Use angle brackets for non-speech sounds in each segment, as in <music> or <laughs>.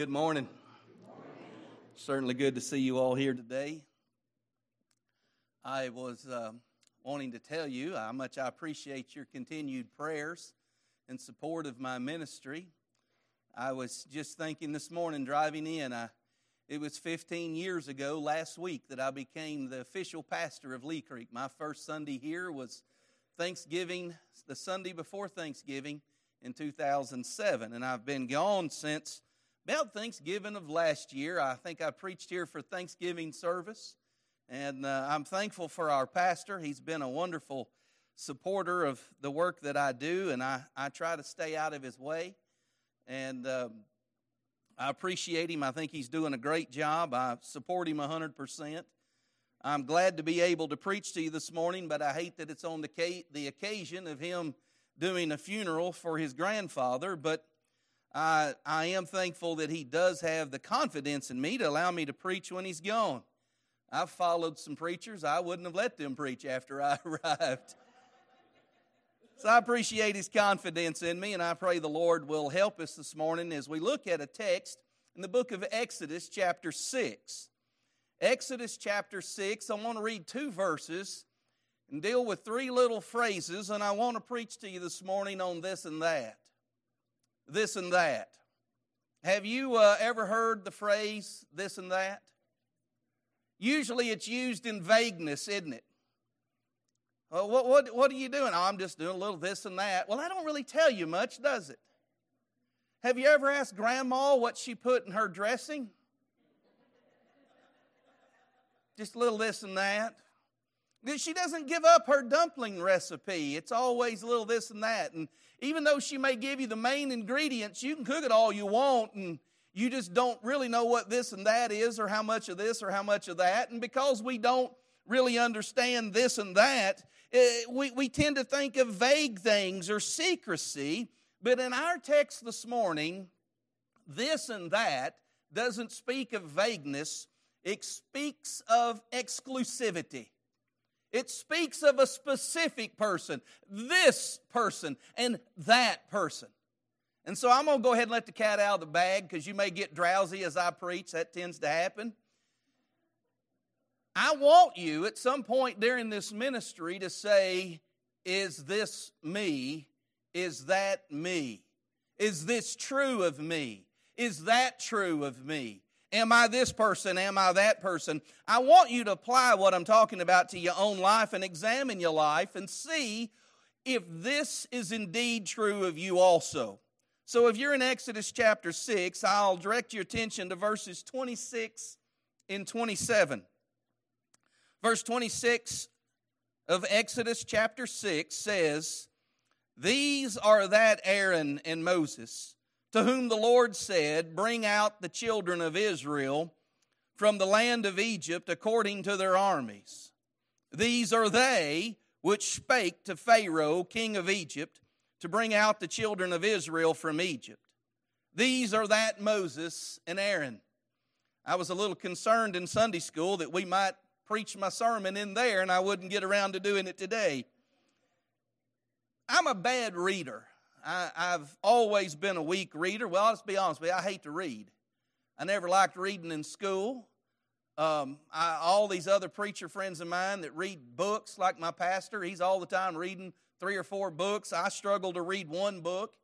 Good morning. Certainly good to see you all here today. I was uh, wanting to tell you how much I appreciate your continued prayers and support of my ministry. I was just thinking this morning driving in, I, it was 15 years ago last week that I became the official pastor of Lee Creek. My first Sunday here was Thanksgiving, the Sunday before Thanksgiving in 2007, and I've been gone since about Thanksgiving of last year. I think I preached here for Thanksgiving service, and uh, I'm thankful for our pastor. He's been a wonderful supporter of the work that I do, and I, I try to stay out of his way. And um, I appreciate him. I think he's doing a great job. I support him 100%. I'm glad to be able to preach to you this morning, but I hate that it's on the, the occasion of him doing a funeral for his grandfather. But I, I am thankful that he does have the confidence in me to allow me to preach when he's gone. I've followed some preachers, I wouldn't have let them preach after I <laughs> arrived. So I appreciate his confidence in me, and I pray the Lord will help us this morning as we look at a text in the book of Exodus, chapter 6. Exodus chapter 6, I want to read two verses and deal with three little phrases, and I want to preach to you this morning on this and that this and that. Have you uh, ever heard the phrase this and that? Usually it's used in vagueness, isn't it? Well, what, what, what are you doing? Oh, I'm just doing a little this and that. Well, I don't really tell you much, does it? Have you ever asked Grandma what she put in her dressing? Just a little this and that. She doesn't give up her dumpling recipe. It's always a little this and that. And even though she may give you the main ingredients, you can cook it all you want and you just don't really know what this and that is or how much of this or how much of that. And because we don't really understand this and that, eh, we, we tend to think of vague things or secrecy. But in our text this morning, this and that doesn't speak of vagueness, it speaks of exclusivity. It speaks of a specific person, this person, and that person. And so I'm going to go ahead and let the cat out of the bag because you may get drowsy as I preach. That tends to happen. I want you at some point during this ministry to say, Is this me? Is that me? Is this true of me? Is that true of me? Am I this person? Am I that person? I want you to apply what I'm talking about to your own life and examine your life and see if this is indeed true of you also. So if you're in Exodus chapter 6, I'll direct your attention to verses 26 and 27. Verse 26 of Exodus chapter 6 says, These are that Aaron and Moses to whom the Lord said, Bring out the children of Israel from the land of Egypt according to their armies. These are they which spake to Pharaoh, king of Egypt, to bring out the children of Israel from Egypt. These are that Moses and Aaron. I was a little concerned in Sunday school that we might preach my sermon in there and I wouldn't get around to doing it today. I'm a bad reader. I, have always been a weak reader. Well, let's be honest with you, I hate to read. I never liked reading in school. Um, I, all these other preacher friends of mine that read books, like my pastor, he's all the time reading three or four books. I struggle to read one book.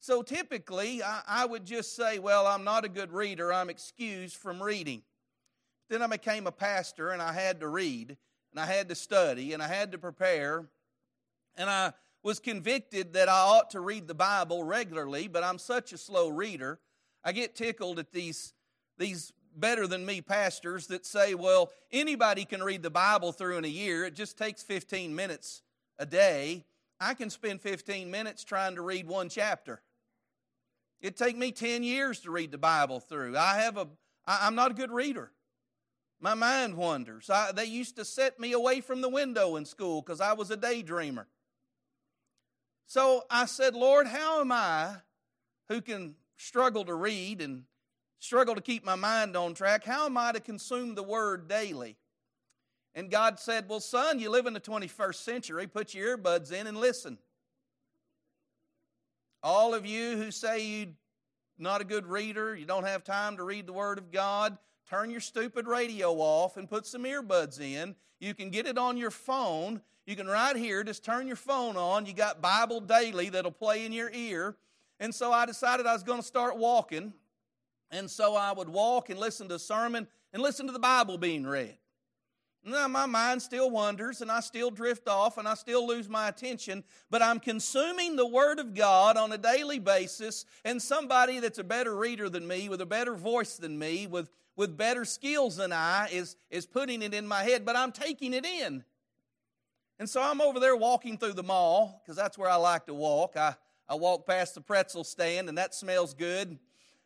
So typically, I, I would just say, Well, I'm not a good reader. I'm excused from reading. Then I became a pastor and I had to read and I had to study and I had to prepare. And I was convicted that I ought to read the Bible regularly, but I'm such a slow reader. I get tickled at these, these better than me pastors that say, well, anybody can read the Bible through in a year. It just takes 15 minutes a day. I can spend 15 minutes trying to read one chapter. It'd take me 10 years to read the Bible through. I have a, I, I'm not a good reader. My mind wanders. I, they used to set me away from the window in school because I was a daydreamer. So I said, Lord, how am I, who can struggle to read and struggle to keep my mind on track, how am I to consume the word daily? And God said, Well, son, you live in the 21st century. Put your earbuds in and listen. All of you who say you're not a good reader, you don't have time to read the Word of God, turn your stupid radio off and put some earbuds in. You can get it on your phone. You can right here just turn your phone on. You got Bible Daily that'll play in your ear. And so I decided I was going to start walking. And so I would walk and listen to a sermon and listen to the Bible being read. Now, my mind still wanders and I still drift off and I still lose my attention, but I'm consuming the Word of God on a daily basis, and somebody that's a better reader than me, with a better voice than me, with, with better skills than I, is, is putting it in my head, but I'm taking it in. And so I'm over there walking through the mall, because that's where I like to walk. I, I walk past the pretzel stand, and that smells good.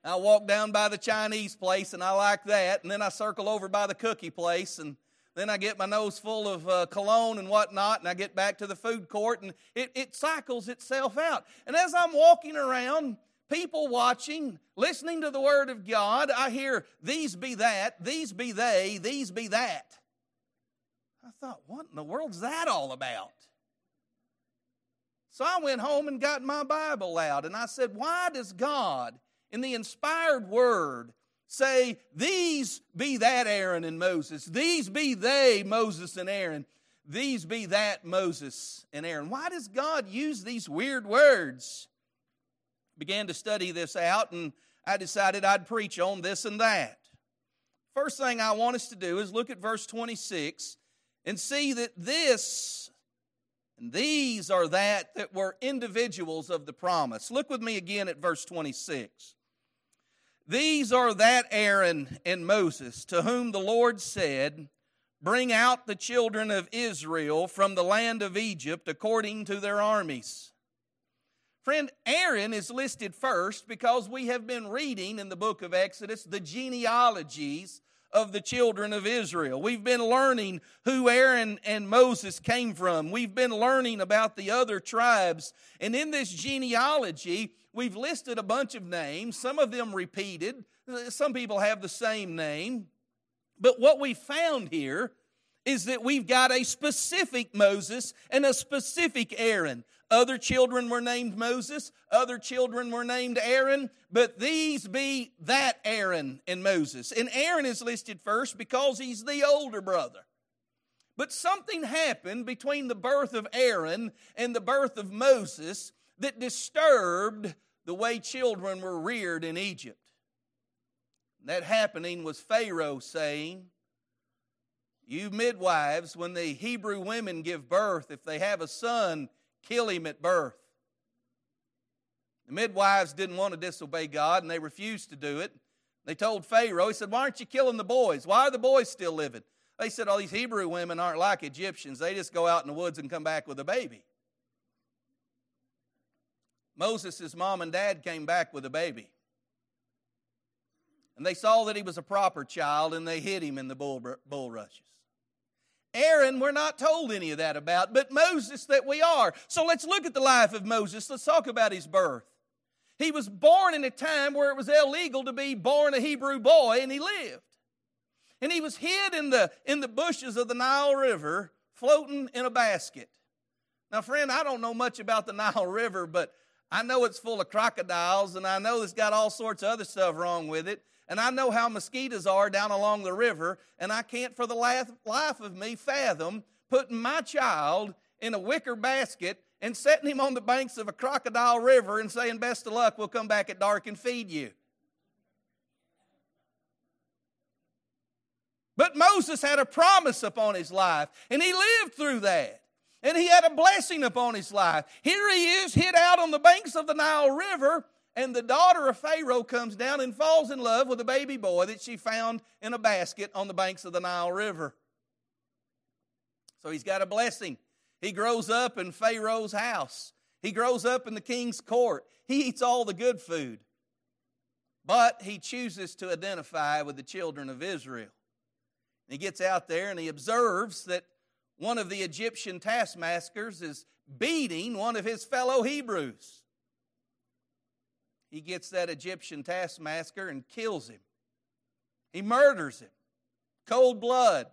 I walk down by the Chinese place, and I like that. And then I circle over by the cookie place, and then I get my nose full of uh, cologne and whatnot, and I get back to the food court, and it, it cycles itself out. And as I'm walking around, people watching, listening to the Word of God, I hear, These be that, these be they, these be that. I thought, What in the world's that all about? So I went home and got my Bible out, and I said, Why does God, in the inspired Word, say, These be that Aaron and Moses. These be they, Moses and Aaron. These be that Moses and Aaron. Why does God use these weird words? Began to study this out, and I decided I'd preach on this and that. First thing I want us to do is look at verse 26 and see that this and these are that that were individuals of the promise. Look with me again at verse 26. These are that Aaron and Moses to whom the Lord said, Bring out the children of Israel from the land of Egypt according to their armies. Friend, Aaron is listed first because we have been reading in the book of Exodus the genealogies of the children of Israel. We've been learning who Aaron and Moses came from. We've been learning about the other tribes. And in this genealogy, we've listed a bunch of names, some of them repeated. Some people have the same name. But what we found here is that we've got a specific Moses and a specific Aaron. Other children were named Moses, other children were named Aaron, but these be that Aaron and Moses. And Aaron is listed first because he's the older brother. But something happened between the birth of Aaron and the birth of Moses that disturbed the way children were reared in Egypt. That happening was Pharaoh saying, You midwives, when the Hebrew women give birth, if they have a son, kill him at birth. The midwives didn't want to disobey God and they refused to do it. They told Pharaoh, He said, Why aren't you killing the boys? Why are the boys still living? They said, All oh, these Hebrew women aren't like Egyptians. They just go out in the woods and come back with a baby. Moses' mom and dad came back with a baby. And they saw that he was a proper child and they hid him in the bulrushes. Aaron, we're not told any of that about, but Moses that we are. So let's look at the life of Moses. Let's talk about his birth. He was born in a time where it was illegal to be born a Hebrew boy, and he lived. And he was hid in the, in the bushes of the Nile River, floating in a basket. Now, friend, I don't know much about the <laughs> Nile River, but I know it's full of crocodiles, and I know it's got all sorts of other stuff wrong with it. And I know how mosquitoes are down along the river, and I can't for the life of me fathom putting my child in a wicker basket and setting him on the banks of a crocodile river and saying, Best of luck, we'll come back at dark and feed you. But Moses had a promise upon his life, and he lived through that and he had a blessing upon his life. Here he is, hid out on the banks of the Nile River, and the daughter of Pharaoh comes down and falls in love with a baby boy that she found in a basket on the banks of the Nile River. So he's got a blessing. He grows up in Pharaoh's house. He grows up in the king's court. He eats all the good food. But he chooses to identify with the children of Israel. He gets out there and he observes that one of the Egyptian taskmasters is beating one of his fellow Hebrews. He gets that Egyptian taskmaster and kills him. He murders him. Cold blood.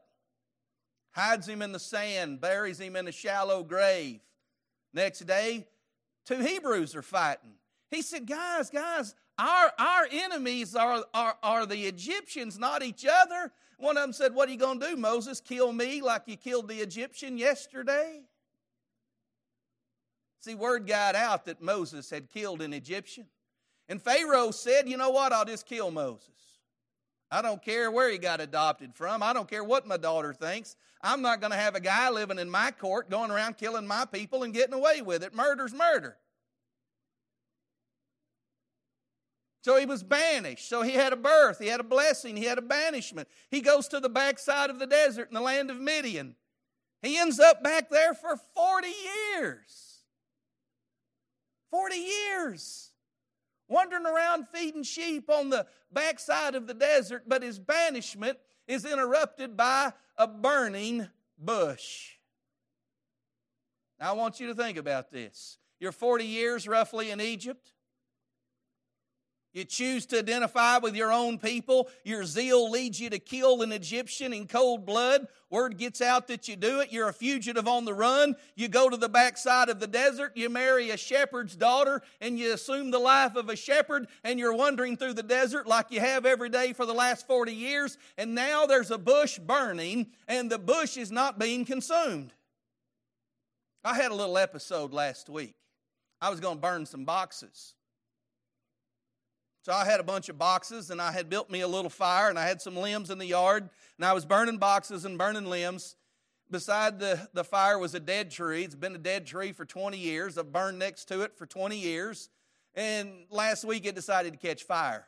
Hides him in the sand, buries him in a shallow grave. Next day, two Hebrews are fighting. He said, Guys, guys, our, our enemies are, are, are the Egyptians, not each other. One of them said, What are you going to do, Moses? Kill me like you killed the Egyptian yesterday? See, word got out that Moses had killed an Egyptian. And Pharaoh said, You know what? I'll just kill Moses. I don't care where he got adopted from. I don't care what my daughter thinks. I'm not going to have a guy living in my court going around killing my people and getting away with it. Murder's murder. So he was banished. So he had a birth, he had a blessing, he had a banishment. He goes to the backside of the desert in the land of Midian. He ends up back there for 40 years. 40 years. Wandering around feeding sheep on the backside of the desert, but his banishment is interrupted by a burning bush. Now, I want you to think about this. You're 40 years roughly in Egypt. You choose to identify with your own people. Your zeal leads you to kill an Egyptian in cold blood. Word gets out that you do it. You're a fugitive on the run. You go to the backside of the desert. You marry a shepherd's daughter and you assume the life of a shepherd and you're wandering through the desert like you have every day for the last 40 years. And now there's a bush burning and the bush is not being consumed. I had a little episode last week. I was going to burn some boxes. So I had a bunch of boxes and I had built me a little fire and I had some limbs in the yard and I was burning boxes and burning limbs. Beside the, the fire was a dead tree. It's been a dead tree for 20 years. I've burned next to it for 20 years. And last week it decided to catch fire.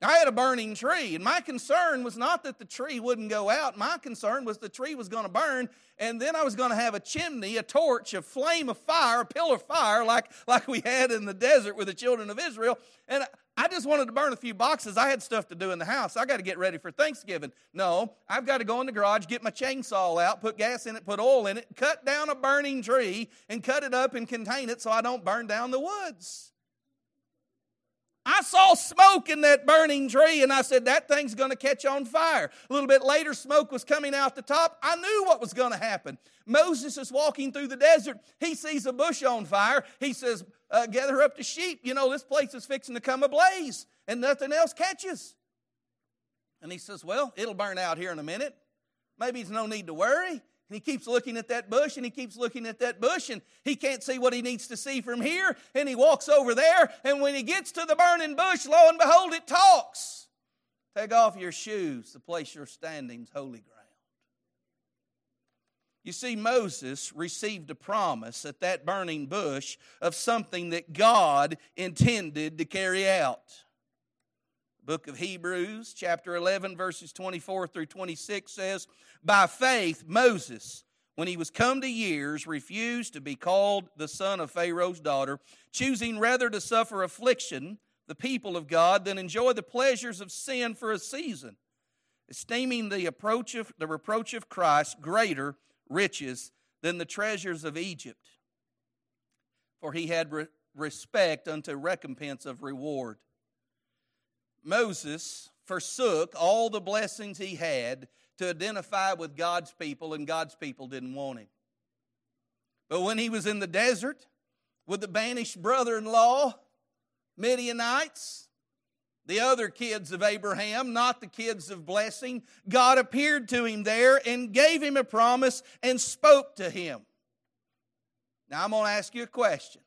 I had a burning tree, and my concern was not that the tree wouldn't go out. My concern was the tree was going to burn, and then I was going to have a chimney, a torch, a flame of fire, a pillar of fire, like, like we had in the desert with the children of Israel. And I just wanted to burn a few boxes. I had stuff to do in the house. I got to get ready for Thanksgiving. No, I've got to go in the garage, get my chainsaw out, put gas in it, put oil in it, cut down a burning tree, and cut it up and contain it so I don't burn down the woods. I saw smoke in that burning tree and I said, that thing's going to catch on fire. A little bit later, smoke was coming out the top. I knew what was going to happen. Moses is walking through the desert. He sees a bush on fire. He says, uh, Gather up the sheep. You know, this place is fixing to come ablaze and nothing else catches. And he says, Well, it'll burn out here in a minute. Maybe there's no need to worry. And he keeps looking at that bush and he keeps looking at that bush and he can't see what he needs to see from here. And he walks over there. And when he gets to the burning bush, lo and behold, it talks. Take off your shoes. The place you're standing is holy ground. You see, Moses received a promise at that burning bush of something that God intended to carry out. Book of Hebrews, chapter 11, verses 24 through 26 says, By faith, Moses, when he was come to years, refused to be called the son of Pharaoh's daughter, choosing rather to suffer affliction, the people of God, than enjoy the pleasures of sin for a season, esteeming the, approach of, the reproach of Christ greater riches than the treasures of Egypt. For he had re- respect unto recompense of reward. Moses forsook all the blessings he had to identify with God's people, and God's people didn't want him. But when he was in the desert with the banished brother in law, Midianites, the other kids of Abraham, not the kids of blessing, God appeared to him there and gave him a promise and spoke to him. Now I'm going to ask you a question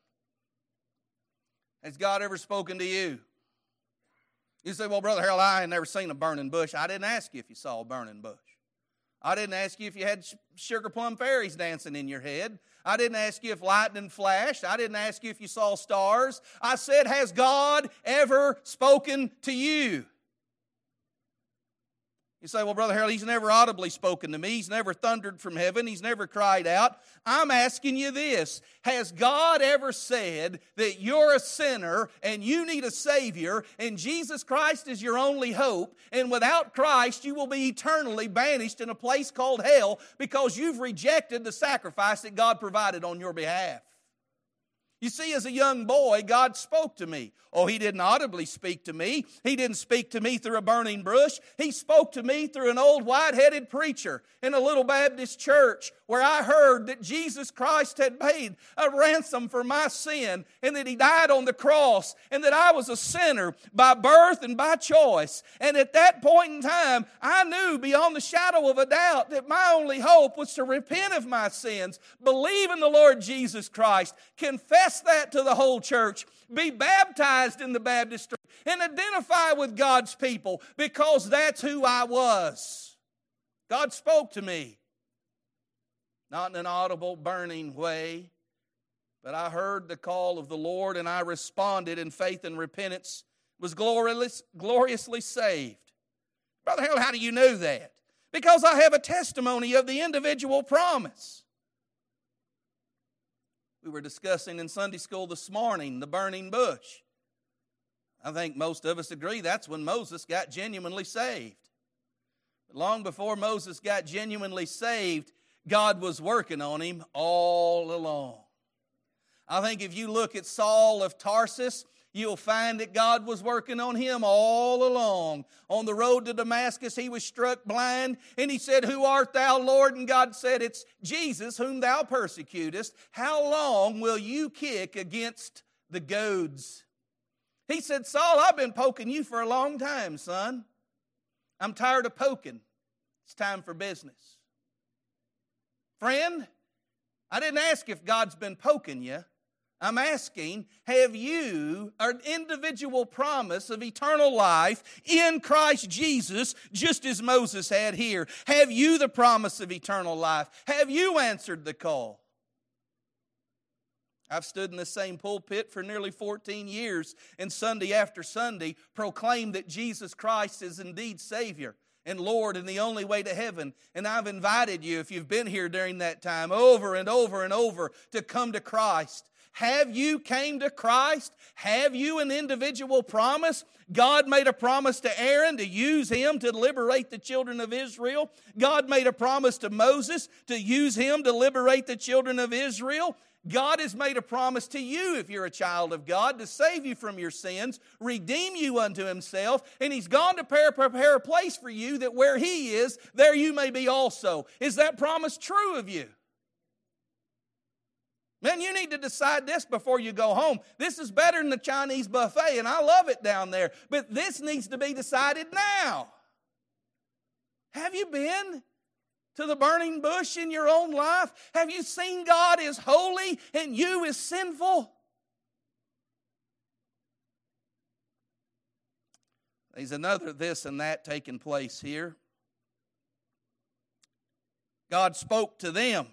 Has God ever spoken to you? You say, well, Brother Harold, I ain't never seen a burning bush. I didn't ask you if you saw a burning bush. I didn't ask you if you had sugar plum fairies dancing in your head. I didn't ask you if lightning flashed. I didn't ask you if you saw stars. I said, Has God ever spoken to you? You say, well, Brother Harold, he's never audibly spoken to me. He's never thundered from heaven. He's never cried out. I'm asking you this Has God ever said that you're a sinner and you need a Savior and Jesus Christ is your only hope, and without Christ you will be eternally banished in a place called hell because you've rejected the sacrifice that God provided on your behalf? You see, as a young boy, God spoke to me. Oh, He didn't audibly speak to me. He didn't speak to me through a burning bush. He spoke to me through an old white headed preacher in a little Baptist church where I heard that Jesus Christ had paid a ransom for my sin and that He died on the cross and that I was a sinner by birth and by choice. And at that point in time, I knew beyond the shadow of a doubt that my only hope was to repent of my sins, believe in the Lord Jesus Christ, confess that to the whole church, be baptized in the baptistry, and identify with God's people because that's who I was. God spoke to me, not in an audible, burning way, but I heard the call of the Lord and I responded in faith and repentance, was glorious, gloriously saved. Brother Harold, how do you know that? Because I have a testimony of the individual promise. We were discussing in Sunday school this morning the burning bush. I think most of us agree that's when Moses got genuinely saved. But long before Moses got genuinely saved, God was working on him all along. I think if you look at Saul of Tarsus, you'll find that God was working on him all along. On the road to Damascus, he was struck blind, and he said, Who art thou, Lord? And God said, It's Jesus whom thou persecutest. How long will you kick against the goads? He said, Saul, I've been poking you for a long time, son. I'm tired of poking. It's time for business. Friend, I didn't ask if God's been poking you. I'm asking, have you an individual promise of eternal life in Christ Jesus, just as Moses had here? Have you the promise of eternal life? Have you answered the call? I've stood in the same pulpit for nearly 14 years and Sunday after Sunday proclaimed that Jesus Christ is indeed Savior and Lord and the only way to heaven. And I've invited you, if you've been here during that time, over and over and over to come to Christ have you came to Christ? Have you an individual promise? God made a promise to Aaron to use him to liberate the children of Israel. God made a promise to Moses to use him to liberate the children of Israel. God has made a promise to you, if you're a child of God, to save you from your sins, redeem you unto Himself, and He's gone to prepare a place for you that where He is, there you may be also. Is that promise true of you? Man, you need to decide this before you go home. This is better than the Chinese buffet, and I love it down there. But this needs to be decided now. Have you been to the burning bush in your own life? Have you seen God is holy and you is sinful? There's another this and that taking place here. God spoke to them.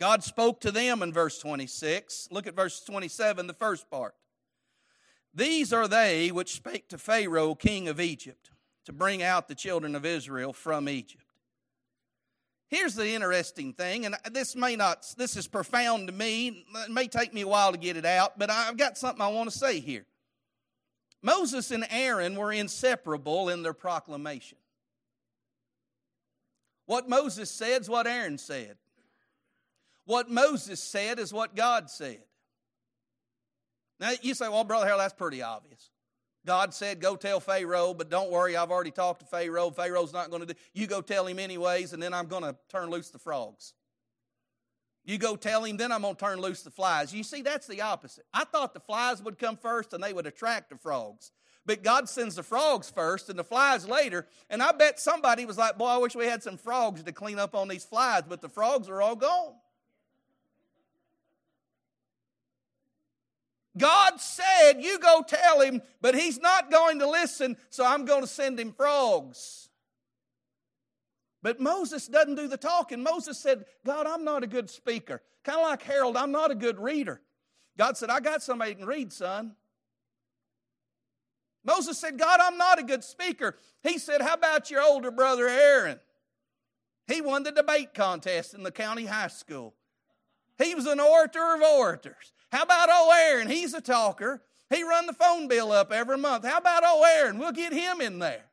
God spoke to them in verse 26. Look at verse 27, the first part. These are they which spake to Pharaoh, king of Egypt, to bring out the children of Israel from Egypt. Here's the interesting thing, and this may not, this is profound to me. It may take me a while to get it out, but I've got something I want to say here. Moses and Aaron were inseparable in their proclamation. What Moses said is what Aaron said. What Moses said is what God said. Now, you say, well, Brother Harold, that's pretty obvious. God said, go tell Pharaoh, but don't worry, I've already talked to Pharaoh. Pharaoh's not going to do You go tell him anyways, and then I'm going to turn loose the frogs. You go tell him, then I'm going to turn loose the flies. You see, that's the opposite. I thought the flies would come first and they would attract the frogs. But God sends the frogs first and the flies later. And I bet somebody was like, boy, I wish we had some frogs to clean up on these flies, but the frogs are all gone. God said, You go tell him, but he's not going to listen, so I'm going to send him frogs. But Moses doesn't do the talking. Moses said, God, I'm not a good speaker. Kind of like Harold, I'm not a good reader. God said, I got somebody who can read, son. Moses said, God, I'm not a good speaker. He said, How about your older brother Aaron? He won the debate contest in the county high school. He was an orator of orators. How about old Aaron? He's a talker. He run the phone bill up every month. How about old Aaron? We'll get him in there.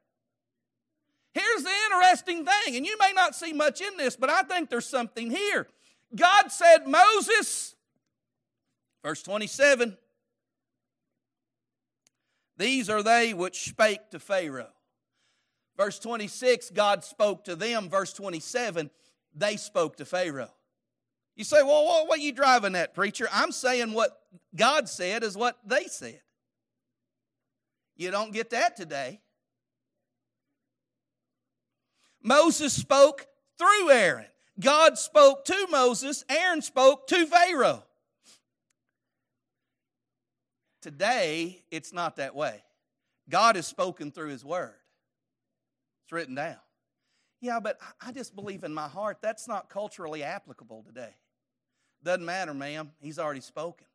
Here's the interesting thing, and you may not see much in this, but I think there's something here. God said, Moses, Verse 27 These are they which spake to Pharaoh. Verse 26, God spoke to them. Verse 27, they spoke to Pharaoh. You say, well, what, are you driving at, preacher? I'm saying what God said is what they said. You don't get that today. Moses spoke through Aaron. God spoke to Moses, Aaron spoke to Pharaoh. Today, it's not that way. God has spoken through His Word, it's written down. Yeah, but I just believe in my heart that's not culturally applicable today. Doesn't matter, ma'am. He's already spoken.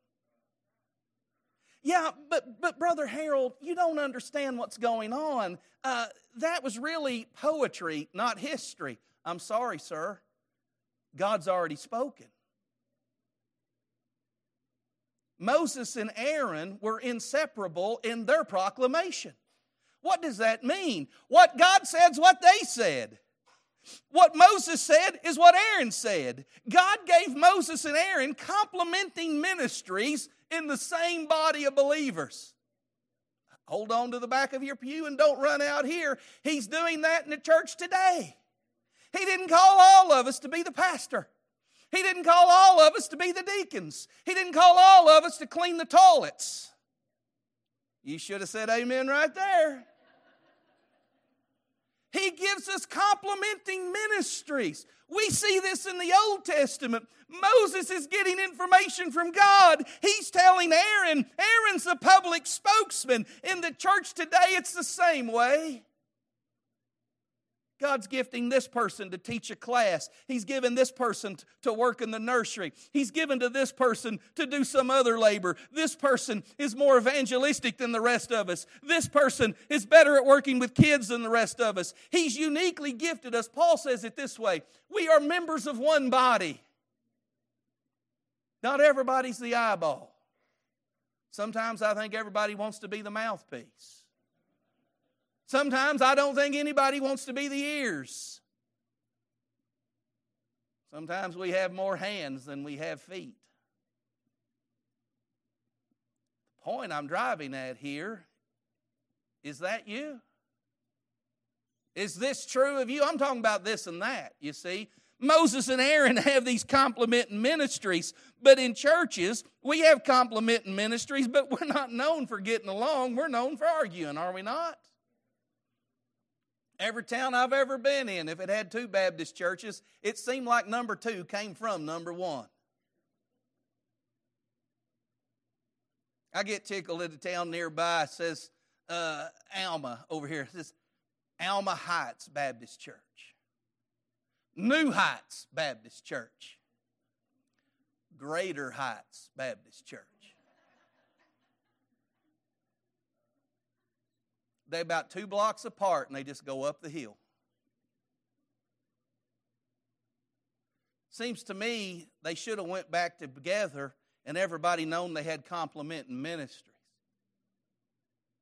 Yeah, but but brother Harold, you don't understand what's going on. Uh, that was really poetry, not history. I'm sorry, sir. God's already spoken. Moses and Aaron were inseparable in their proclamation. What does that mean? What God said is what they said. What Moses said is what Aaron said. God gave Moses and Aaron complementing ministries in the same body of believers. Hold on to the back of your pew and don't run out here. He's doing that in the church today. He didn't call all of us to be the pastor. He didn't call all of us to be the deacons. He didn't call all of us to clean the toilets. You should have said amen right there. He gives us complementing ministries. We see this in the Old Testament. Moses is getting information from God. He's telling Aaron. Aaron's the public spokesman. In the church today, it's the same way. God's gifting this person to teach a class. He's given this person to work in the nursery. He's given to this person to do some other labor. This person is more evangelistic than the rest of us. This person is better at working with kids than the rest of us. He's uniquely gifted us. Paul says it this way We are members of one body. Not everybody's the eyeball. Sometimes I think everybody wants to be the mouthpiece. Sometimes I don't think anybody wants to be the ears. Sometimes we have more hands than we have feet. The point I'm driving at here is that you? Is this true of you? I'm talking about this and that, you see. Moses and Aaron <laughs> have these complementing ministries, but in churches, we have complementing ministries, but we're not known for getting along. We're known for arguing, are we not? Every town I've ever been in, if it had two Baptist churches, it seemed like number two came from number one. I get tickled at a town nearby, says uh, Alma over here. Says Alma Heights Baptist Church. New Heights Baptist Church. Greater Heights Baptist Church. They're about two blocks apart and they just go up the hill. Seems to me they should have went back together and everybody known they had complementing ministries.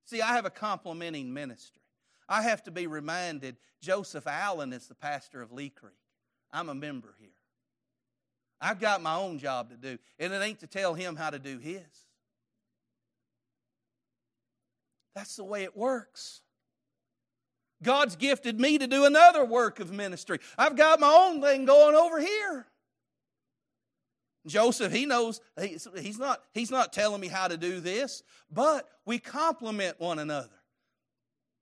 See, I have a complementing ministry. I have to be reminded Joseph Allen is the pastor of Lee Creek. I'm a member here. I've got my own job to do, and it ain't to tell him how to do his. That's the way it works. God's gifted me to do another work of ministry. I've got my own thing going over here. Joseph, he knows he's not, he's not telling me how to do this, but we complement one another.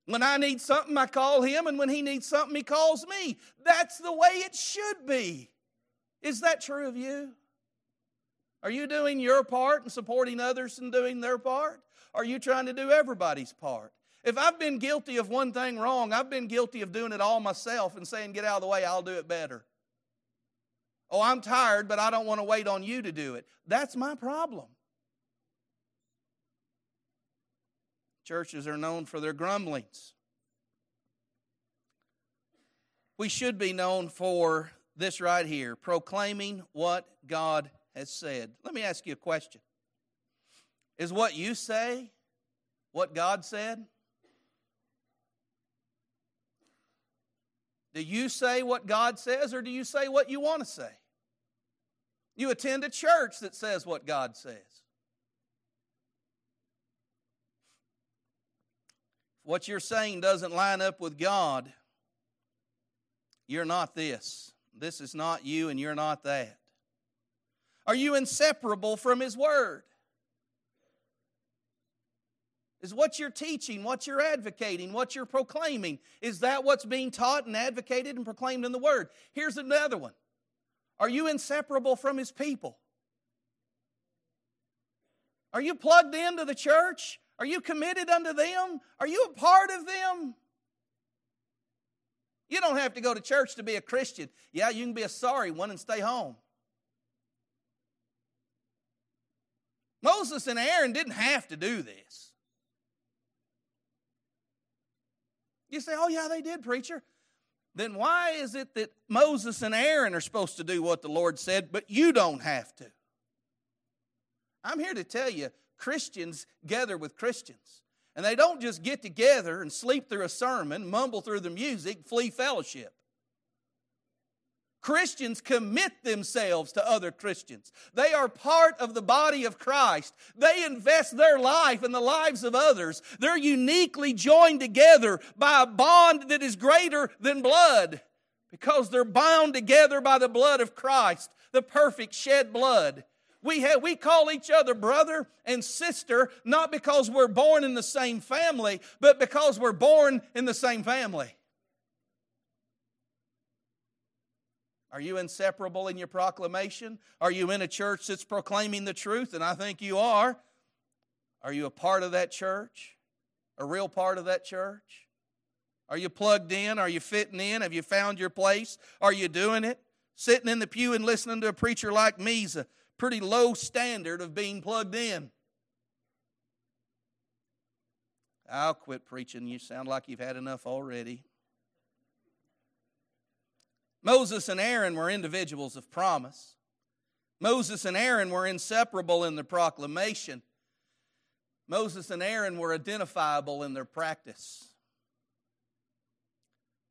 When I need something, I call him, and when he needs something, he calls me. That's the way it should be. Is that true of you? Are you doing your part and supporting others and doing their part? Are you trying to do everybody's part? If I've been guilty of one thing wrong, I've been guilty of doing it all myself and saying, Get out of the way, I'll do it better. Oh, I'm tired, but I don't want to wait on you to do it. That's my problem. Churches are known for their grumblings. We should be known for this right here proclaiming what God has said. Let me ask you a question is what you say what God said? Do you say what God says or do you say what you want to say? You attend a church that says what God says. If what you're saying doesn't line up with God, you're not this. This is not you and you're not that. Are you inseparable from His Word? Is what you're teaching, what you're advocating, what you're proclaiming, is that what's being taught and advocated and proclaimed in the Word? Here's another one. Are you inseparable from His people? Are you plugged into the church? Are you committed unto them? Are you a part of them? You don't have to go to church to be a Christian. Yeah, you can be a sorry one and stay home. Moses and Aaron didn't have to do this. You say, oh, yeah, they did, preacher. Then why is it that Moses and Aaron are supposed to do what the Lord said, but you don't have to? I'm here to tell you Christians gather with Christians. And they don't just get together and sleep through a sermon, mumble through the music, flee fellowship. Christians commit themselves to other Christians. They are part of the body of Christ. They invest their life in the lives of others. They're uniquely joined together by a bond that is greater than blood because they're bound together by the blood of Christ, the perfect shed blood. We, have, we call each other brother and sister not because we're born in the same family, but because we're born in the same family. Are you inseparable in your proclamation? Are you in a church that's proclaiming the truth? And I think you are. Are you a part of that church? A real part of that church? Are you plugged in? Are you fitting in? Have you found your place? Are you doing it? Sitting in the pew and listening to a preacher like me is a pretty low standard of being plugged in. I'll quit preaching. You sound like you've had enough already. Moses and Aaron were individuals of promise. Moses and Aaron were inseparable in their proclamation. Moses and Aaron were identifiable in their practice.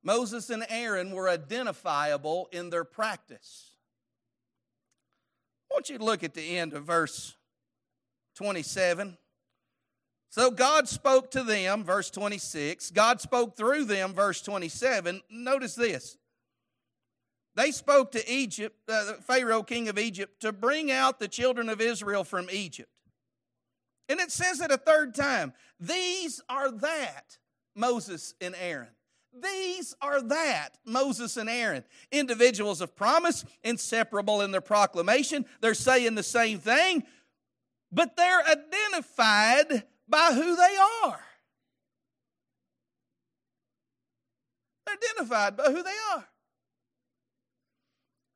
Moses and Aaron were identifiable in their practice. I want you to look at the end of verse 27. So God spoke to them, verse 26. God spoke through them, verse 27. Notice this. They spoke to Egypt, uh, Pharaoh, king of Egypt, to bring out the children of Israel from Egypt. And it says it a third time These are that Moses and Aaron. These are that Moses and Aaron. Individuals of promise, inseparable in their proclamation. They're saying the same thing, but they're identified by who they are. They're identified by who they are.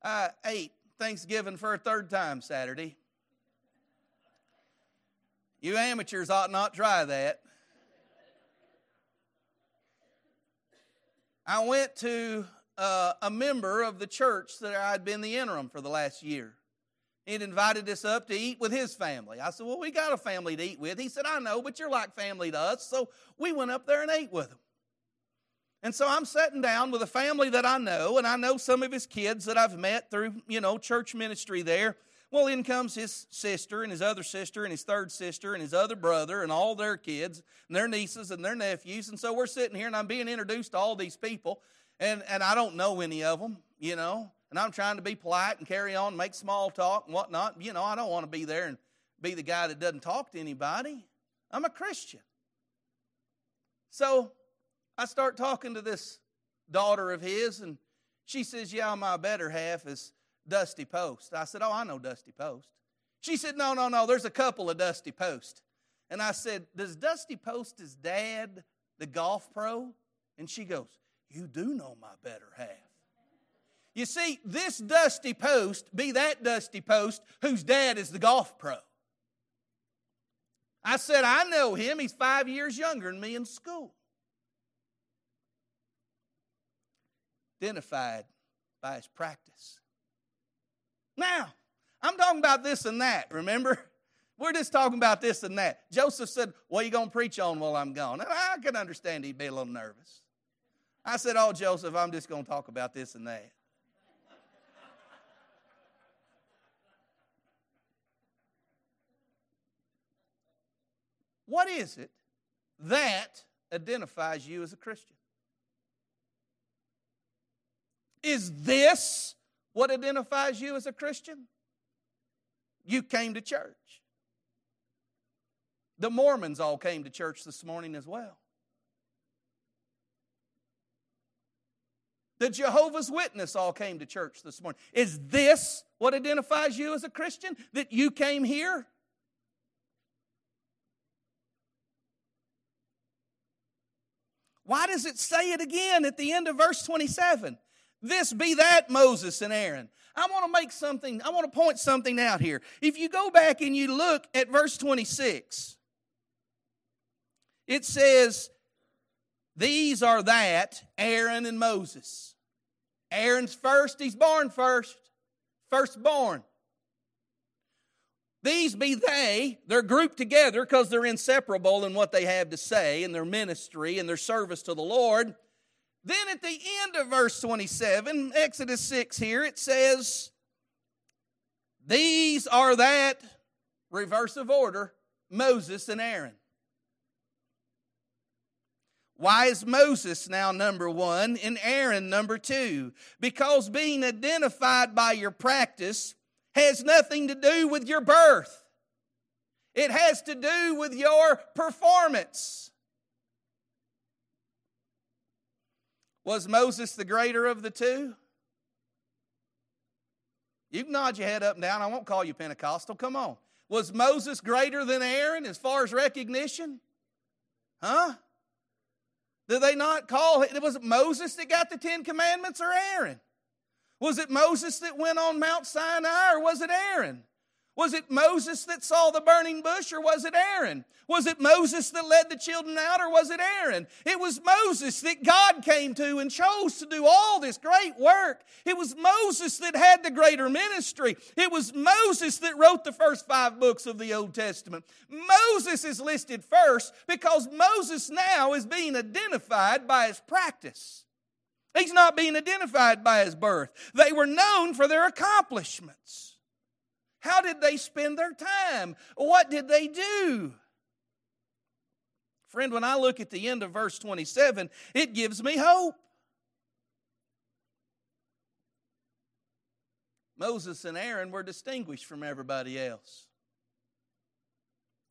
I ate Thanksgiving for a third time Saturday. You amateurs ought not try that. I went to uh, a member of the church that I'd been the interim for the last year. He'd invited us up to eat with his family. I said, Well, we got a family to eat with. He said, I know, but you're like family to us. So we went up there and ate with him. And so I'm sitting down with a family that I know, and I know some of his kids that I've met through, you know, church ministry there. Well, in comes his sister and his other sister and his third sister and his other brother and all their kids and their nieces and their nephews. And so we're sitting here and I'm being introduced to all these people, and, and I don't know any of them, you know, and I'm trying to be polite and carry on, make small talk and whatnot. You know, I don't want to be there and be the guy that doesn't talk to anybody. I'm a Christian. So I start talking to this daughter of his, and she says, Yeah, my better half is Dusty Post. I said, Oh, I know Dusty Post. She said, No, no, no, there's a couple of Dusty Post. And I said, Does Dusty Post his dad, the golf pro? And she goes, You do know my better half. You see, this Dusty Post be that Dusty Post whose dad is the golf pro. I said, I know him. He's five years younger than me in school. Identified by his practice. Now, I'm talking about this and that, remember? We're just talking about this and that. Joseph said, What are you going to preach on while I'm gone? And I can understand he'd be a little nervous. I said, Oh, Joseph, I'm just going to talk about this and that. what is it that identifies you as a Christian? Is this what identifies you as a Christian? You came to church. The Mormons all came to church this morning as well. The Jehovah's Witness all came to church this morning. Is this what identifies you as a Christian? That you came here? Why does it say it again at the end of verse 27? This be that Moses and Aaron. I want to make something, I want to point something out here. If you go back and you look at verse 26, it says, These are that, Aaron and Moses. Aaron's first, he's born first, firstborn. These be they, they're grouped together because they're inseparable in what they have to say in their ministry and their service to the Lord. Then at the end of verse 27, Exodus 6 here, it says, These are that, reverse of order, Moses and Aaron. Why is Moses now number one and Aaron number two? Because being identified by your practice has nothing to do with your birth, it has to do with your performance. Was Moses the greater of the two? You can nod your head up and down. I won't call you Pentecostal. Come on. Was Moses greater than Aaron as far as recognition? Huh? Did they not call it? Was it Moses that got the Ten Commandments or Aaron? Was it Moses that went on Mount Sinai or was it Aaron? Was it Moses that saw the burning bush or was it Aaron? Was it Moses that led the children out or was it Aaron? It was Moses that God came to and chose to do all this great work. It was Moses that had the greater ministry. It was Moses that wrote the first five books of the Old Testament. Moses is listed first because Moses now is being identified by his practice. He's not being identified by his birth. They were known for their accomplishments. How did they spend their time? What did they do? Friend, when I look at the end of verse 27, it gives me hope. Moses and Aaron were distinguished from everybody else.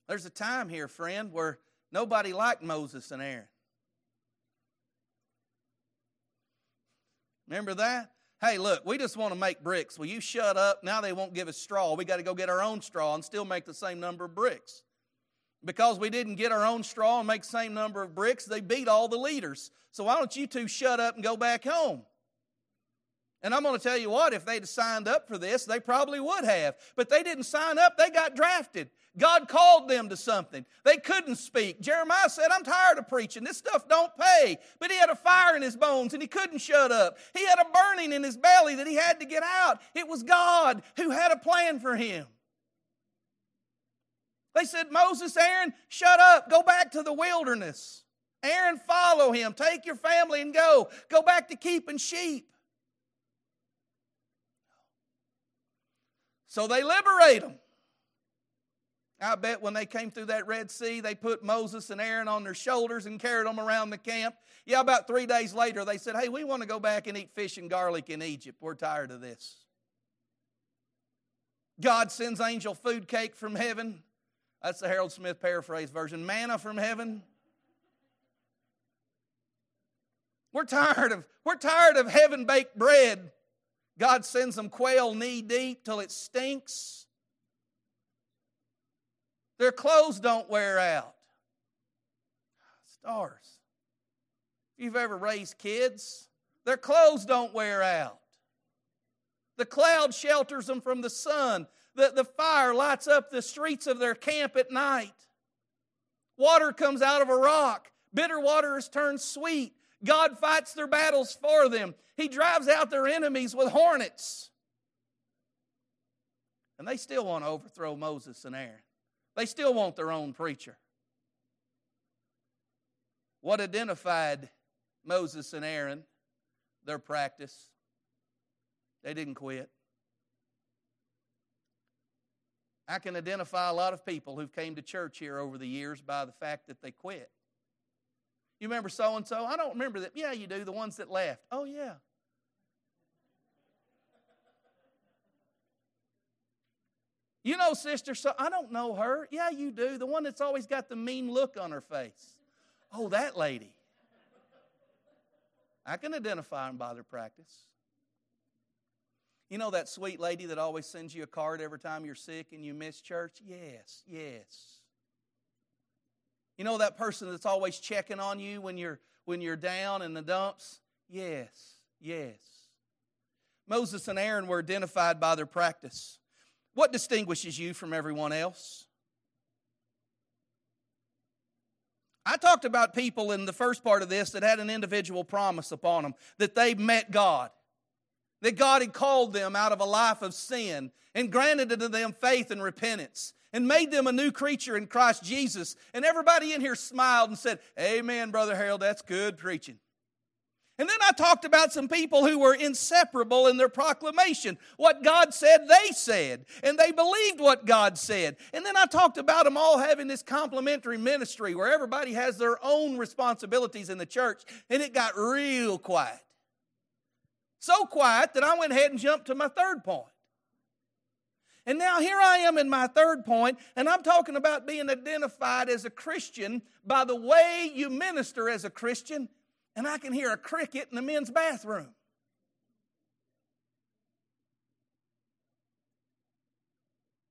There's a time here, friend, where nobody liked Moses and Aaron. Remember that? Hey, look, we just want to make bricks. Will you shut up? Now they won't give us straw. We got to go get our own straw and still make the same number of bricks. Because we didn't get our own straw and make the same number of bricks, they beat all the leaders. So why don't you two shut up and go back home? And I'm going to tell you what, if they'd signed up for this, they probably would have. But they didn't sign up, they got drafted. God called them to something. They couldn't speak. Jeremiah said, I'm tired of preaching. This stuff don't pay. But he had a fire in his bones and he couldn't shut up. He had a burning in his belly that he had to get out. It was God who had a plan for him. They said, Moses, Aaron, shut up. Go back to the wilderness. Aaron, follow him. Take your family and go. Go back to keeping sheep. So they liberate them. I bet when they came through that Red Sea, they put Moses and Aaron on their shoulders and carried them around the camp. Yeah, about three days later, they said, Hey, we want to go back and eat fish and garlic in Egypt. We're tired of this. God sends angel food cake from heaven. That's the Harold Smith paraphrase version. Manna from heaven. We're tired of, we're tired of heaven baked bread. God sends them quail knee deep till it stinks. Their clothes don't wear out. Ah, stars. If you've ever raised kids, their clothes don't wear out. The cloud shelters them from the sun. The, the fire lights up the streets of their camp at night. Water comes out of a rock. Bitter water is turned sweet. God fights their battles for them. He drives out their enemies with hornets. And they still want to overthrow Moses and Aaron. They still want their own preacher. What identified Moses and Aaron? Their practice. They didn't quit. I can identify a lot of people who've came to church here over the years by the fact that they quit. You remember so and so? I don't remember that. Yeah, you do. The ones that left. Oh, yeah. You know, sister, so I don't know her. Yeah, you do. The one that's always got the mean look on her face. Oh, that lady. I can identify them by their practice. You know that sweet lady that always sends you a card every time you're sick and you miss church? Yes, yes. You know that person that's always checking on you when you're when you're down in the dumps? Yes, yes. Moses and Aaron were identified by their practice. What distinguishes you from everyone else? I talked about people in the first part of this that had an individual promise upon them, that they met God, that God had called them out of a life of sin and granted to them faith and repentance and made them a new creature in Christ Jesus. And everybody in here smiled and said, Amen, Brother Harold, that's good preaching. And then I talked about some people who were inseparable in their proclamation. What God said, they said. And they believed what God said. And then I talked about them all having this complementary ministry where everybody has their own responsibilities in the church. And it got real quiet. So quiet that I went ahead and jumped to my third point. And now here I am in my third point, and I'm talking about being identified as a Christian by the way you minister as a Christian and I can hear a cricket in the men's bathroom.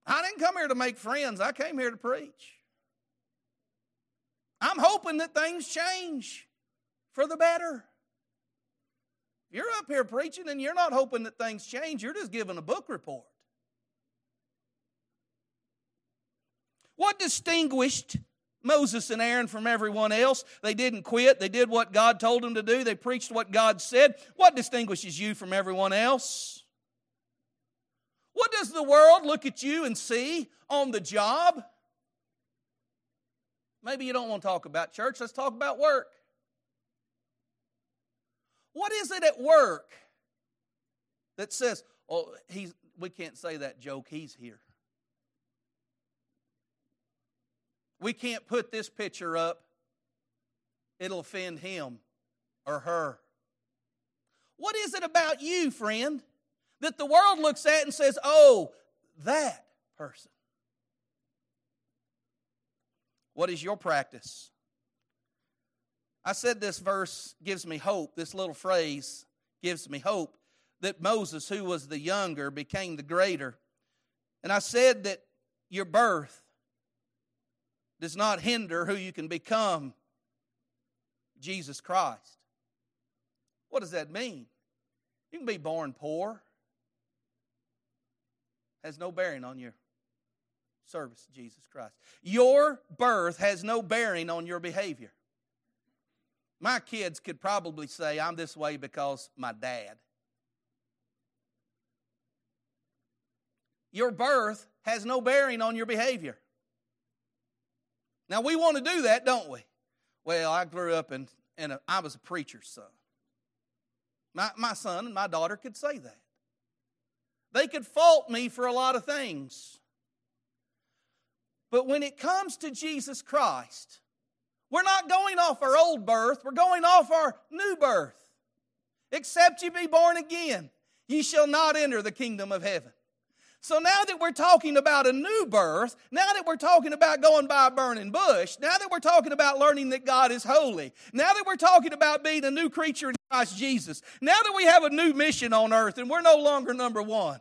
I didn't come here to make friends, I came here to preach. I'm hoping that things change for the better. You're up here preaching and you're not hoping that things change, you're just giving a book report. What distinguished Moses and Aaron from everyone else. They didn't quit. They did what God told them to do. They preached what God said. What distinguishes you from everyone else? What does the world look at you and see on the job? Maybe you don't want to talk about church. Let's talk about work. What is it at work that says, oh, he's, we can't say that joke, he's here? We can't put this picture up, it'll offend him or her. What is it about you, friend, that the world looks at and says, oh, that person? What is your practice? I said this verse gives me hope. This little phrase gives me hope that Moses, who was the younger, became the greater. And I said that your birth does not hinder who you can become Jesus Christ. What does that mean? You can be born poor, has no bearing on your service to Jesus Christ. Your birth has no bearing on your behavior. My kids could probably say, I'm this way because my dad. Your birth has no bearing on your behavior. Now, we want to do that, don't we? Well, I grew up and, in a, I was a preacher's son. My, my son and my daughter could say that. They could fault me for a lot of things. But when it comes to Jesus Christ, we're not going off our old birth, we're going off our new birth. Except you be born again, ye shall not enter the kingdom of heaven. So now that we're talking about a new birth, now that we're talking about going by a burning bush, now that we're talking about learning that God is holy, now that we're talking about being a new creature in Christ Jesus, now that we have a new mission on earth and we're no longer number one,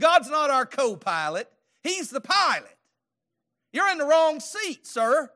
God's not our co pilot, He's the pilot. You're in the wrong seat, sir.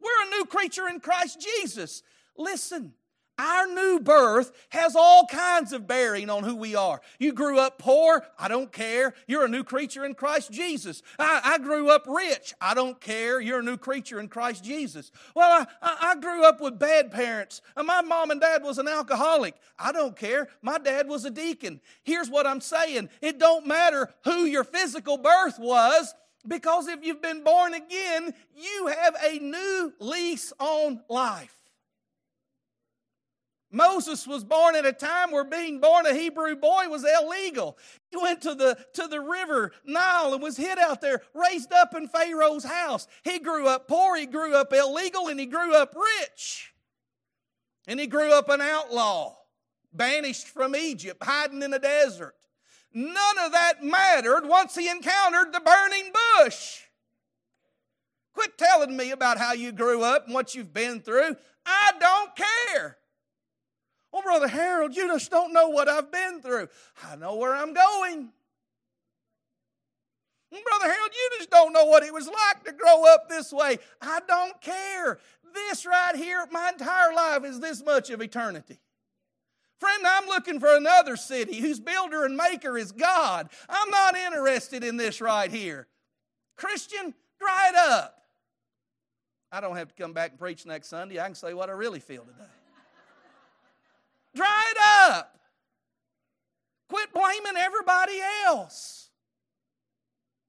We're a new creature in Christ Jesus. Listen, our new birth has all kinds of bearing on who we are. You grew up poor, I don't care. You're a new creature in Christ Jesus. I, I grew up rich, I don't care. You're a new creature in Christ Jesus. Well, I, I, I grew up with bad parents. Uh, my mom and dad was an alcoholic. I don't care. My dad was a deacon. Here's what I'm saying it don't matter who your physical birth was. Because if you've been born again, you have a new lease on life. Moses was born at a time where being born a Hebrew boy was illegal. He went to the, to the river Nile and was hid out there, raised up in Pharaoh's house. He grew up poor, he grew up illegal, and he grew up rich. And he grew up an outlaw, banished from Egypt, hiding in a desert. None of that mattered once he encountered the burning bush. Quit telling me about how you grew up and what you've been through. I don't care. Oh, Brother Harold, you just don't know what I've been through. I know where I'm going. Oh, Brother Harold, you just don't know what it was like to grow up this way. I don't care. This right here, my entire life is this much of eternity. Friend, I'm looking for another city whose builder and maker is God. I'm not interested in this right here. Christian, dry it up. I don't have to come back and preach next Sunday. I can say what I really feel today. Dry it up. Quit blaming everybody else.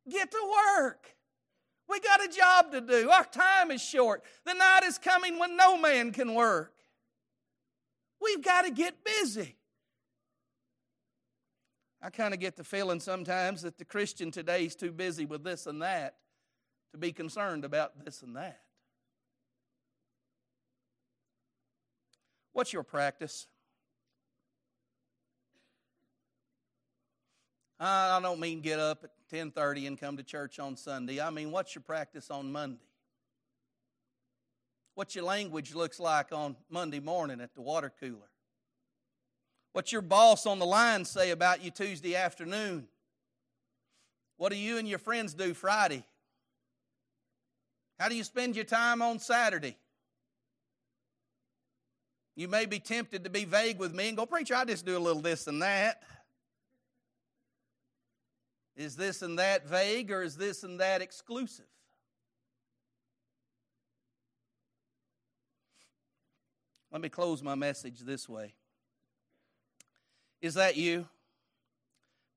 Get to work. We got a job to do. Our time is short. The night is coming when no man can work. We've got to get busy. I kind of get the feeling sometimes that the Christian today is too busy with this and that to be concerned about this and that. What's your practice? I don't mean get up at 10:30 and come to church on Sunday. I mean, what's your practice on Monday? What your language looks like on Monday morning at the water cooler? What your boss on the line say about you Tuesday afternoon? What do you and your friends do Friday? How do you spend your time on Saturday? You may be tempted to be vague with me and go, Preacher, I just do a little this and that. Is this and that vague or is this and that exclusive? Let me close my message this way. Is that you?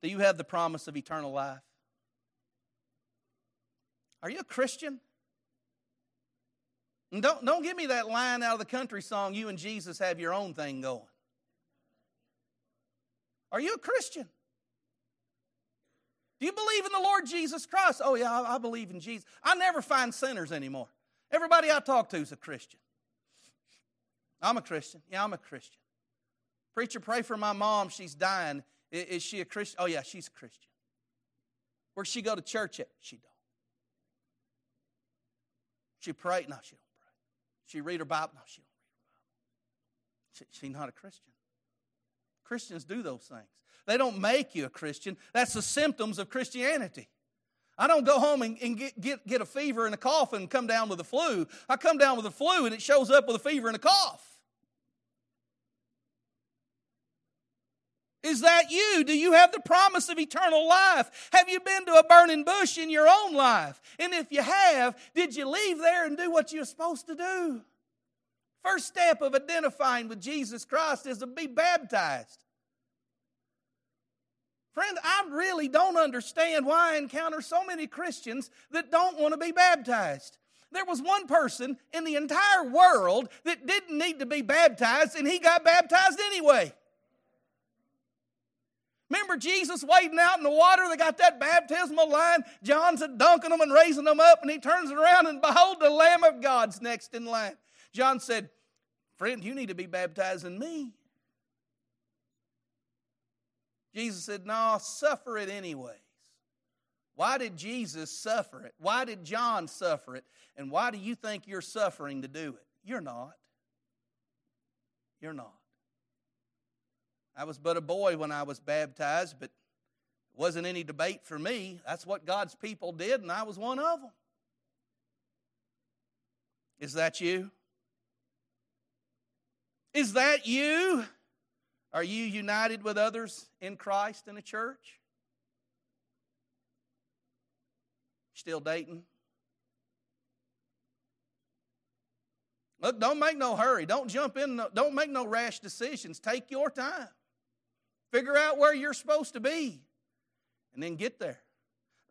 Do you have the promise of eternal life? Are you a Christian? And don't, don't give me that line out of the country song, you and Jesus have your own thing going. Are you a Christian? Do you believe in the Lord Jesus Christ? Oh, yeah, I, believe in Jesus. I never find sinners anymore. Everybody I talk to is a Christian. I'm a Christian. Yeah, I'm a Christian. Preacher, pray for my mom. She's dying. Is, she a Christian? Oh, yeah, she's a Christian. Where she go to church at? She don't. She pray? No, she don't pray. She read her Bible? No, she don't read her Bible. She, not a Christian. Christians do those things. They don't make you a Christian. That's the symptoms of Christianity. I don't go home and, and get, get, get a fever and a cough and come down with the flu. I come down with the flu and it shows up with a fever and a cough. Is that you? Do you have the promise of eternal life? Have you been to a burning bush in your own life? And if you have, did you leave there and do what you're supposed to do? First step of identifying with Jesus Christ is to be baptized. Friend, I really don't understand why I encounter so many Christians that don't want to be baptized. There was one person in the entire world that didn't need to be baptized, and he got baptized anyway. Remember Jesus wading out in the water? They got that baptismal line. John's dunking them and raising them up, and he turns around and behold, the Lamb of God's next in line. John said, Friend, you need to be baptizing me. Jesus said, No, suffer it anyways. Why did Jesus suffer it? Why did John suffer it? And why do you think you're suffering to do it? You're not. You're not. I was but a boy when I was baptized, but it wasn't any debate for me. That's what God's people did, and I was one of them. Is that you? Is that you? Are you united with others in Christ in a church? Still dating? Look, don't make no hurry. Don't jump in. Don't make no rash decisions. Take your time. Figure out where you're supposed to be and then get there.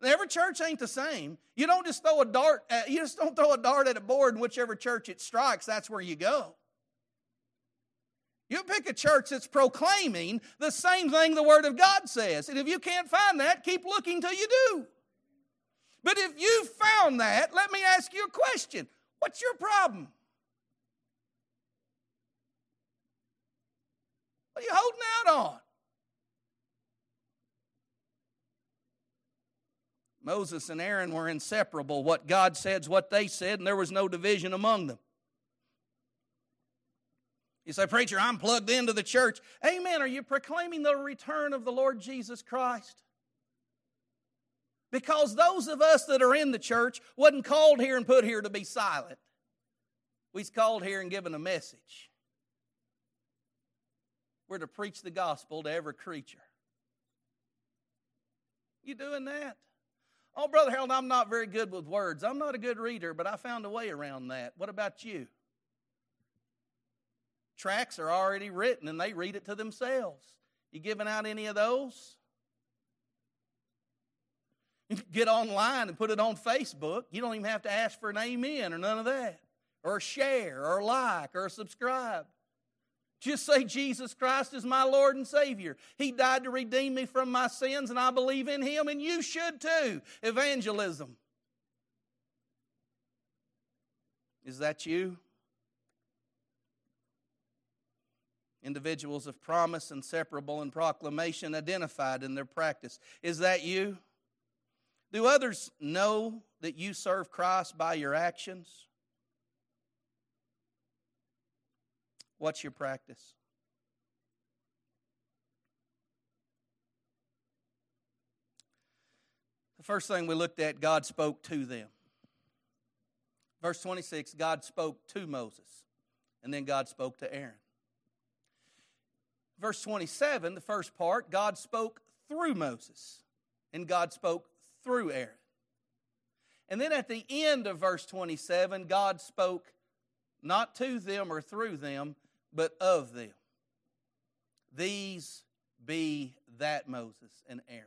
Every church ain't the same. You don't just throw a dart at, you just don't throw a dart at a board and whichever church it strikes, that's where you go. You pick a church that's proclaiming the same thing the Word of God says. And if you can't find that, keep looking till you do. But if you found that, let me ask you a question What's your problem? What are you holding out on? Moses and Aaron were inseparable. What God said is what they said, and there was no division among them. You say, Preacher, I'm plugged into the church. Amen. Are you proclaiming the return of the Lord Jesus Christ? Because those of us that are in the church wasn't called here and put here to be silent. We's called here and given a message. We're to preach the gospel to every creature. You doing that? Oh, Brother Harold, I'm not very good with words. I'm not a good reader, but I found a way around that. What about you? Tracts are already written and they read it to themselves. You giving out any of those? Get online and put it on Facebook. You don't even have to ask for an amen or none of that, or share, or like, or subscribe. Just say, Jesus Christ is my Lord and Savior. He died to redeem me from my sins, and I believe in Him, and you should too. Evangelism. Is that you? Individuals of promise, inseparable, and proclamation identified in their practice. Is that you? Do others know that you serve Christ by your actions? What's your practice? The first thing we looked at, God spoke to them. Verse 26, God spoke to Moses, and then God spoke to Aaron. Verse 27, the first part, God spoke through Moses, and God spoke through Aaron. And then at the end of verse 27, God spoke not to them or through them, but of them. These be that Moses and Aaron.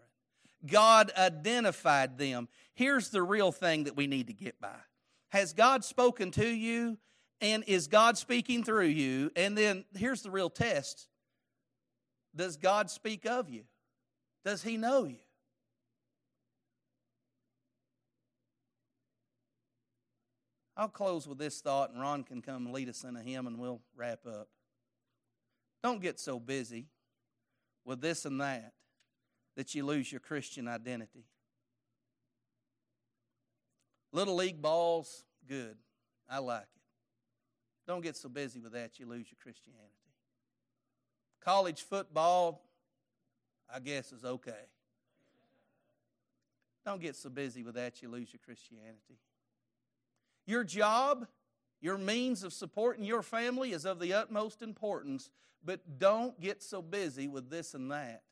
God identified them. Here's the real thing that we need to get by Has God spoken to you? And is God speaking through you? And then here's the real test does God speak of you? Does He know you? I'll close with this thought, and Ron can come lead us in a hymn, and we'll wrap up. Don't get so busy with this and that that you lose your Christian identity. Little league balls, good. I like it. Don't get so busy with that you lose your Christianity. College football, I guess, is okay. Don't get so busy with that you lose your Christianity. Your job, your means of supporting your family is of the utmost importance, but don't get so busy with this and that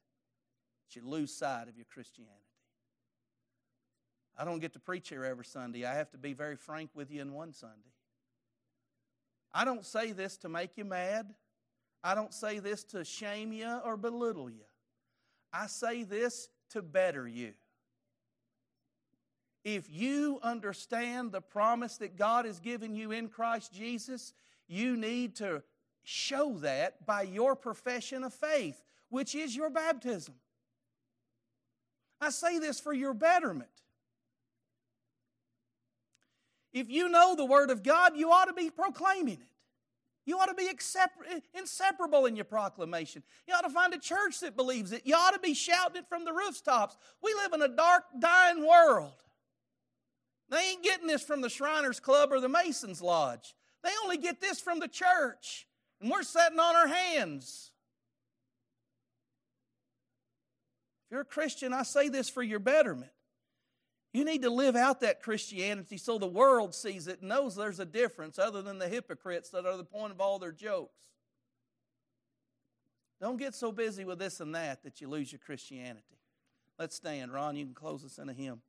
that you lose sight of your Christianity. I don't get to preach here every Sunday. I have to be very frank with you in one Sunday. I don't say this to make you mad. I don't say this to shame you or belittle you. I say this to better you. If you understand the promise that God has given you in Christ Jesus, you need to show that by your profession of faith, which is your baptism. I say this for your betterment. If you know the Word of God, you ought to be proclaiming it. You ought to be inseparable in your proclamation. You ought to find a church that believes it. You ought to be shouting it from the rooftops. We live in a dark, dying world. They ain't getting this from the Shriners Club or the Masons Lodge. They only get this from the church. And we're sitting on our hands. If you're a Christian, I say this for your betterment. You need to live out that Christianity so the world sees it and knows there's a difference other than the hypocrites that are the point of all their jokes. Don't get so busy with this and that that you lose your Christianity. Let's stand. Ron, you can close us in a hymn.